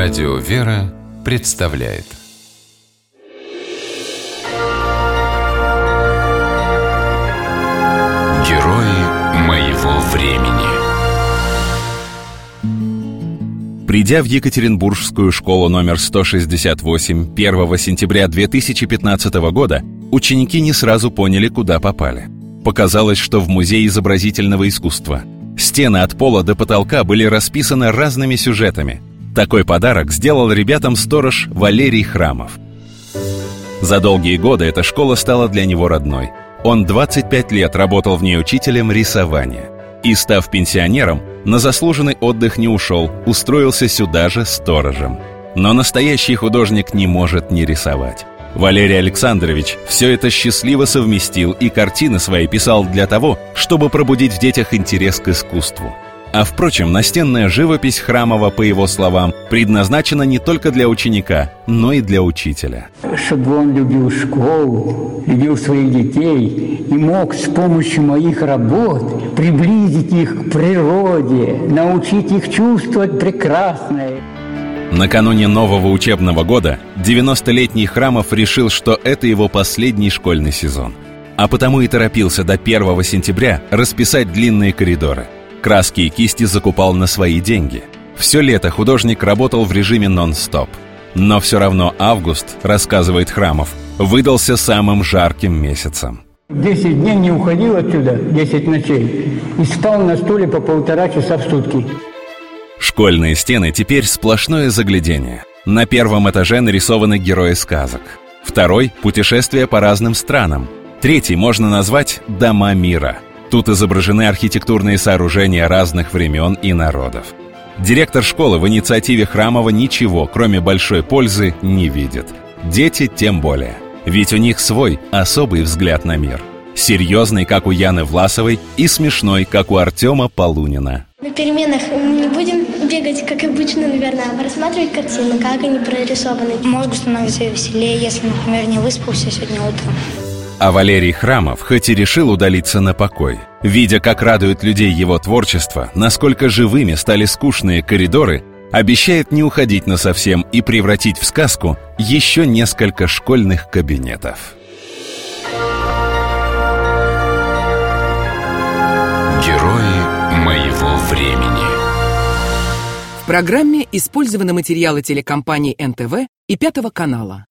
Радио «Вера» представляет Герои моего времени Придя в Екатеринбургскую школу номер 168 1 сентября 2015 года, ученики не сразу поняли, куда попали. Показалось, что в музей изобразительного искусства. Стены от пола до потолка были расписаны разными сюжетами. Такой подарок сделал ребятам сторож Валерий Храмов. За долгие годы эта школа стала для него родной. Он 25 лет работал в ней учителем рисования. И, став пенсионером, на заслуженный отдых не ушел, устроился сюда же сторожем. Но настоящий художник не может не рисовать. Валерий Александрович все это счастливо совместил и картины свои писал для того, чтобы пробудить в детях интерес к искусству. А впрочем, настенная живопись Храмова, по его словам, предназначена не только для ученика, но и для учителя. Чтобы он любил школу, любил своих детей и мог с помощью моих работ приблизить их к природе, научить их чувствовать прекрасное. Накануне нового учебного года 90-летний Храмов решил, что это его последний школьный сезон. А потому и торопился до 1 сентября расписать длинные коридоры. Краски и кисти закупал на свои деньги. Все лето художник работал в режиме нон-стоп. Но все равно август, рассказывает Храмов, выдался самым жарким месяцем. Десять дней не уходил отсюда, десять ночей, и спал на стуле по полтора часа в сутки. Школьные стены теперь сплошное заглядение. На первом этаже нарисованы герои сказок. Второй – путешествие по разным странам. Третий можно назвать «Дома мира». Тут изображены архитектурные сооружения разных времен и народов. Директор школы в инициативе Храмова ничего, кроме большой пользы, не видит. Дети тем более. Ведь у них свой особый взгляд на мир. Серьезный, как у Яны Власовой, и смешной, как у Артема Полунина. На переменах мы не будем бегать, как обычно, наверное, а рассматривать картины, как они прорисованы. Мозгу становится веселее, если, например, не выспался сегодня утром. А Валерий Храмов, хоть и решил удалиться на покой, видя, как радует людей его творчество, насколько живыми стали скучные коридоры, обещает не уходить насовсем и превратить в сказку еще несколько школьных кабинетов. Герои моего времени В программе использованы материалы телекомпании НТВ и Пятого канала.